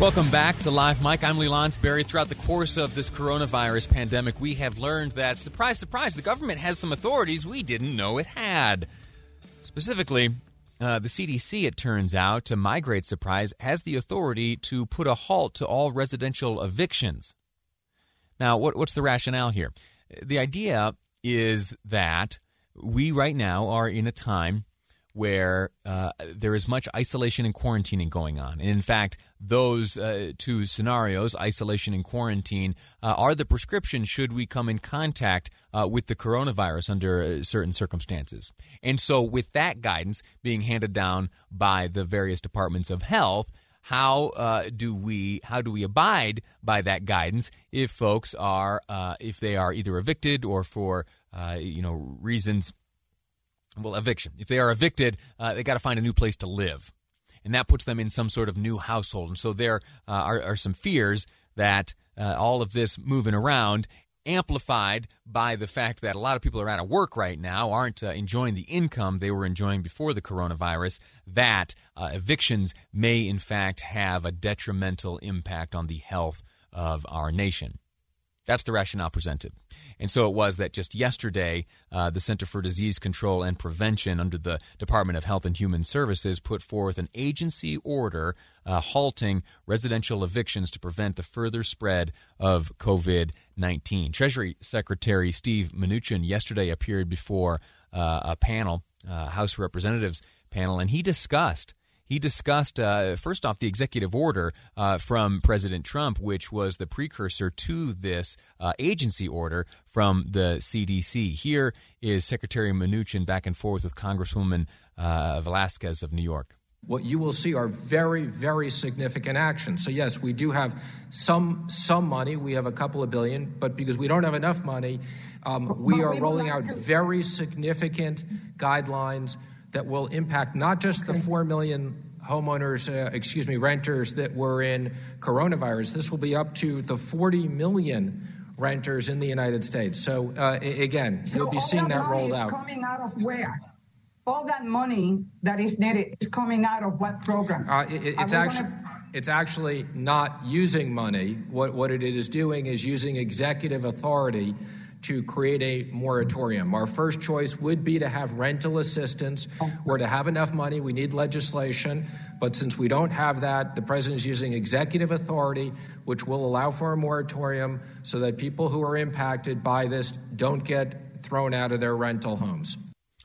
Welcome back to Live Mic. I'm Lee Lonsberry. Throughout the course of this coronavirus pandemic, we have learned that, surprise, surprise, the government has some authorities we didn't know it had. Specifically, uh, the CDC, it turns out, to my great surprise, has the authority to put a halt to all residential evictions. Now, what, what's the rationale here? The idea is that we right now are in a time where uh, there is much isolation and quarantining going on. And in fact, those uh, two scenarios, isolation and quarantine, uh, are the prescription should we come in contact uh, with the coronavirus under uh, certain circumstances. And so, with that guidance being handed down by the various departments of health, how uh, do we how do we abide by that guidance if folks are if they are either evicted or for you know reasons well, eviction. If they are evicted, uh, they got to find a new place to live, and that puts them in some sort of new household. And so there uh, are, are, some fears that uh, all of this moving around, amplified by the fact that a lot of people are out of work right now, aren't uh, enjoying the income they were enjoying before the coronavirus, that uh, evictions may in fact have a detrimental impact on the health of our nation. That's the rationale presented. And so it was that just yesterday, uh, the Center for Disease Control and Prevention under the Department of Health and Human Services put forth an agency order uh, halting residential evictions to prevent the further spread of COVID 19. Treasury Secretary Steve Mnuchin yesterday appeared before uh, a panel, uh, House Representatives panel, and he discussed he discussed, uh, first off, the executive order uh, from President Trump, which was the precursor to this uh, agency order from the CDC. Here is Secretary Mnuchin back and forth with Congresswoman uh, Velázquez of New York. What you will see are very, very significant actions. So yes, we do have some some money. We have a couple of billion, but because we don't have enough money, um, we are rolling out very significant guidelines that will impact not just the 4 million homeowners, uh, excuse me, renters that were in coronavirus. This will be up to the 40 million renters in the United States. So uh, again, so you'll be seeing that, that rolled out. Coming out of where? All that money that is needed is coming out of what program? Uh, it, it's actually. Gonna... It's actually not using money. What, what it is doing is using executive authority to create a moratorium. Our first choice would be to have rental assistance or to have enough money. We need legislation. But since we don't have that, the president is using executive authority, which will allow for a moratorium so that people who are impacted by this don't get thrown out of their rental homes.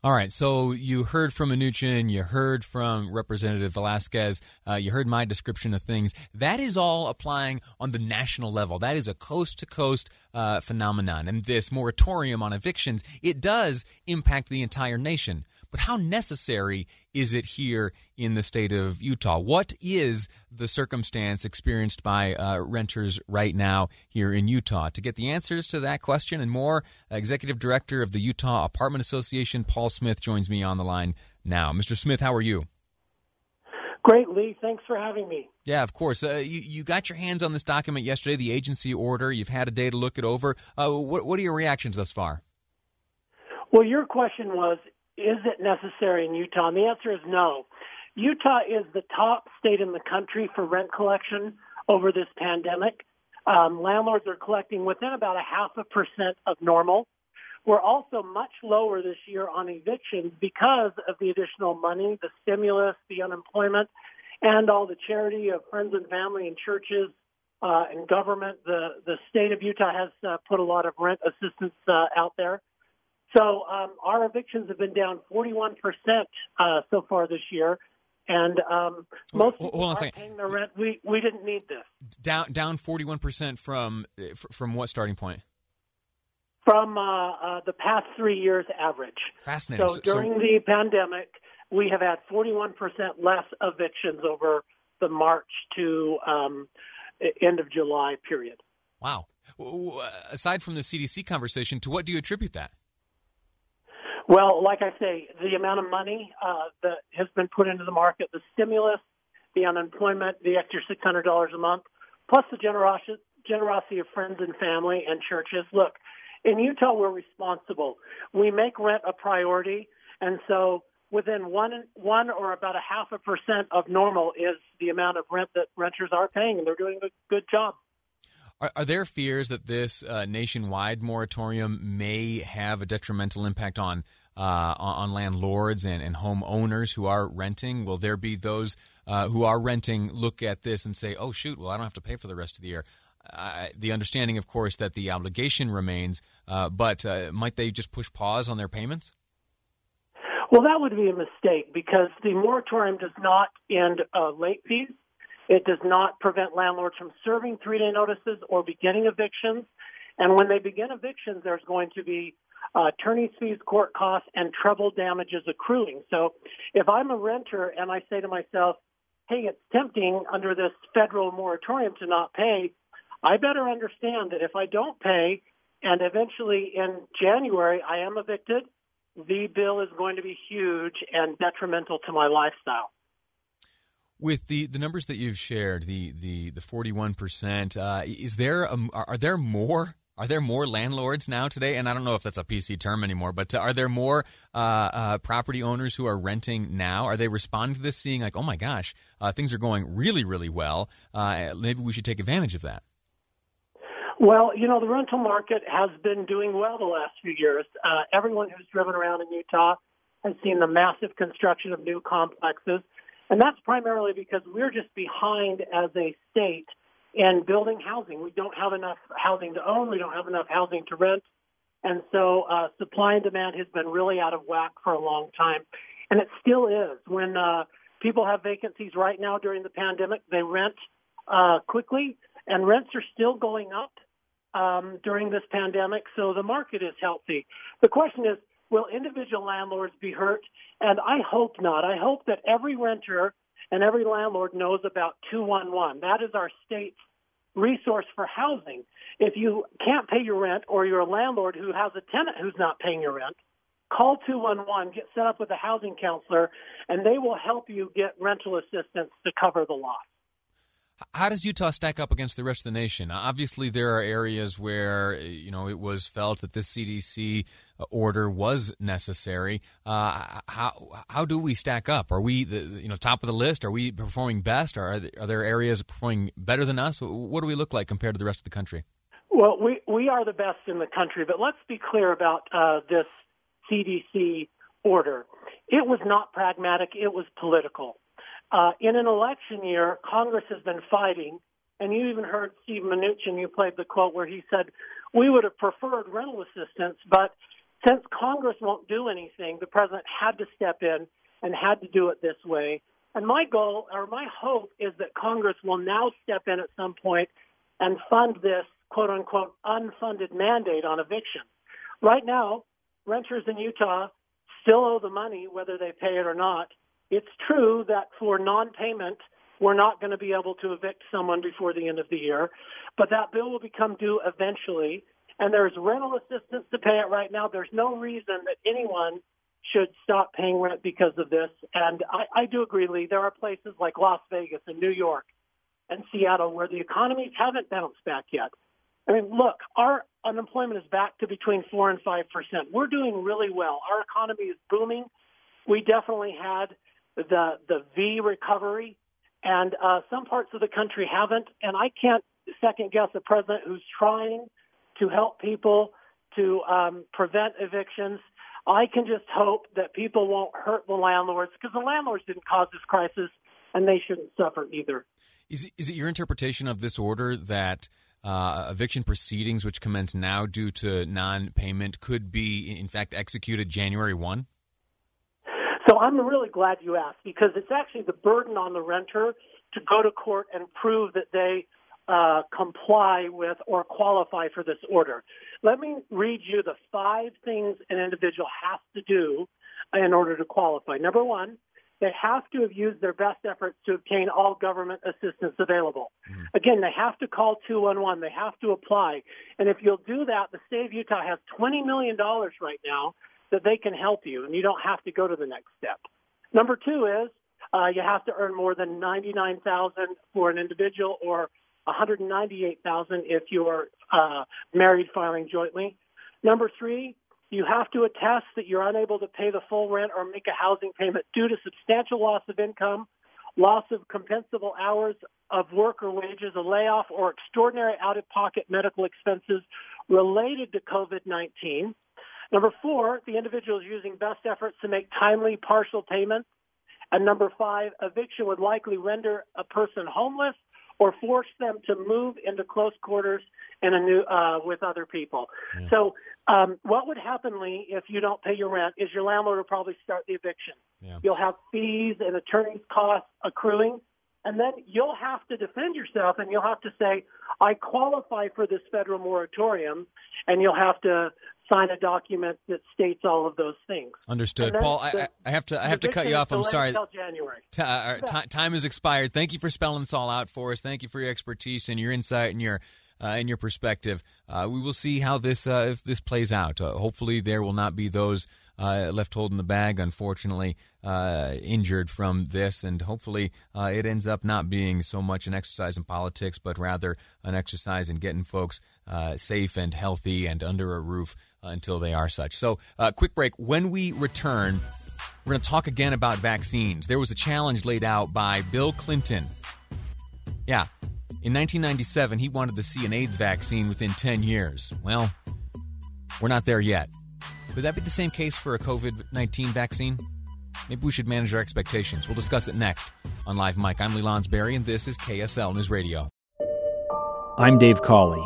All right, so you heard from Mnuchin, you heard from Representative Velázquez, uh, you heard my description of things. That is all applying on the national level. That is a coast to coast phenomenon. And this moratorium on evictions, it does impact the entire nation. But how necessary is it here in the state of Utah? What is the circumstance experienced by uh, renters right now here in Utah? To get the answers to that question and more, Executive Director of the Utah Apartment Association, Paul Smith, joins me on the line now. Mr. Smith, how are you? Great, Lee. Thanks for having me. Yeah, of course. Uh, you, you got your hands on this document yesterday, the agency order. You've had a day to look it over. Uh, what, what are your reactions thus far? Well, your question was is it necessary in Utah? And the answer is no. Utah is the top state in the country for rent collection over this pandemic. Um, landlords are collecting within about a half a percent of normal. We're also much lower this year on evictions because of the additional money, the stimulus, the unemployment, and all the charity of friends and family and churches uh, and government. The the state of Utah has uh, put a lot of rent assistance uh, out there. So um, our evictions have been down 41% uh, so far this year. And um, most people Hold on are paying their rent. We, we didn't need this. Down down 41% from from what starting point? From uh, uh, the past three years average. Fascinating. So, so during so... the pandemic, we have had 41% less evictions over the March to um, end of July period. Wow. Aside from the CDC conversation, to what do you attribute that? Well, like I say, the amount of money uh, that has been put into the market, the stimulus, the unemployment, the extra $600 a month, plus the generosity, generosity of friends and family and churches. Look, in Utah, we're responsible. We make rent a priority, and so within one one or about a half a percent of normal is the amount of rent that renters are paying, and they're doing a good job. Are, are there fears that this uh, nationwide moratorium may have a detrimental impact on uh, on landlords and, and homeowners who are renting? Will there be those uh, who are renting look at this and say, "Oh shoot, well I don't have to pay for the rest of the year"? Uh, the understanding, of course, that the obligation remains, uh, but uh, might they just push pause on their payments? Well, that would be a mistake because the moratorium does not end uh, late fees. It does not prevent landlords from serving three day notices or beginning evictions. And when they begin evictions, there's going to be uh, attorney's fees, court costs, and treble damages accruing. So if I'm a renter and I say to myself, hey, it's tempting under this federal moratorium to not pay, I better understand that if I don't pay and eventually in January I am evicted, the bill is going to be huge and detrimental to my lifestyle. With the, the numbers that you've shared, the the the forty one percent, uh, is there a, are there more are there more landlords now today? And I don't know if that's a PC term anymore, but uh, are there more uh, uh, property owners who are renting now? Are they responding to this, seeing like, oh my gosh, uh, things are going really, really well? Uh, maybe we should take advantage of that. Well, you know, the rental market has been doing well the last few years. Everyone who's driven around in Utah has seen the massive construction of new complexes. And that's primarily because we're just behind as a state in building housing. We don't have enough housing to own. We don't have enough housing to rent. And so uh, supply and demand has been really out of whack for a long time. And it still is. When uh, people have vacancies right now during the pandemic, they rent uh, quickly, and rents are still going up um, during this pandemic. So the market is healthy. The question is, will individual landlords be hurt? And I hope not. I hope that every renter and every landlord knows about 211. That is our state's resource for housing. If you can't pay your rent or you're a landlord who has a tenant who's not paying your rent, call 211, get set up with a housing counselor, and they will help you get rental assistance to cover the loss. How does Utah stack up against the rest of the nation? Obviously, there are areas where you know it was felt that this CDC uh, order was necessary. Uh, how how do we stack up? Are we the you know top of the list? Are we performing best? Are there, are there areas performing better than us? What do we look like compared to the rest of the country? Well, we we are the best in the country, but let's be clear about uh, this CDC order. It was not pragmatic; it was political. Uh, in an election year, Congress has been fighting, and you even heard Steve Mnuchin, you played the quote where he said, We would have preferred rental assistance, but since Congress won't do anything, the president had to step in and had to do it this way. And my goal or my hope is that Congress will now step in at some point and fund this quote unquote unfunded mandate on eviction. Right now, renters in Utah still owe the money whether they pay it or not. It's true that for non-payment, we're not going to be able to evict someone before the end of the year, but that bill will become due eventually. And there's rental assistance to pay it right now. There's no reason that anyone should stop paying rent because of this. And I, I do agree, Lee. There are places like Las Vegas and New York and Seattle where the economies haven't bounced back yet. I mean, look, our unemployment is back to between four and five percent. We're doing really well. Our economy is booming. We definitely had the the V recovery, and uh, some parts of the country haven't. And I can't second guess a president who's trying to help people to um, prevent evictions. I can just hope that people won't hurt the landlords because the landlords didn't cause this crisis, and they shouldn't suffer either. Is it, is it your interpretation of this order that? Uh, eviction proceedings, which commence now due to non payment, could be, in fact, executed January 1? I'm really glad you asked because it's actually the burden on the renter to go to court and prove that they uh, comply with or qualify for this order. Let me read you the five things an individual has to do in order to qualify. Number one, they have to have used their best efforts to obtain all government assistance available. Mm. Again, they have to call 211. They have to apply. And if you'll do that, the state of Utah has $20 million right now that they can help you, and you don't have to go to the next step. Number two is uh, you have to earn more than 99000 for an individual or 198000 if you're uh, married filing jointly. Number three, you have to attest that you're unable to pay the full rent or make a housing payment due to substantial loss of income, loss of compensable hours of work or wages, a layoff, or extraordinary out of pocket medical expenses related to COVID 19. Number four, the individual is using best efforts to make timely partial payments. And number five, eviction would likely render a person homeless or force them to move into close quarters in a new uh, with other people. Yeah. So, um, what would happen, Lee, if you don't pay your rent? Is your landlord will probably start the eviction. Yeah. You'll have fees and attorney's costs accruing, and then you'll have to defend yourself, and you'll have to say, "I qualify for this federal moratorium," and you'll have to sign a document that states all of those things. Understood, Paul. I, I, have to I have to cut you off. I'm sorry. January. T- uh, t- time has expired. Thank you for spelling this all out for us. Thank you for your expertise and your insight and your uh, and your perspective. Uh, we will see how this uh, if this plays out. Uh, hopefully, there will not be those uh, left holding the bag. Unfortunately, uh, injured from this, and hopefully, it ends up not being so much an exercise in politics, but rather an exercise in getting folks safe and healthy and under a roof Uh, until they are such. So, uh, quick break. When we return. We're going to talk again about vaccines. There was a challenge laid out by Bill Clinton. Yeah, in 1997, he wanted to see an AIDS vaccine within 10 years. Well, we're not there yet. Would that be the same case for a COVID 19 vaccine? Maybe we should manage our expectations. We'll discuss it next on Live Mic. I'm Lee Lonsberry, and this is KSL News Radio. I'm Dave Cawley,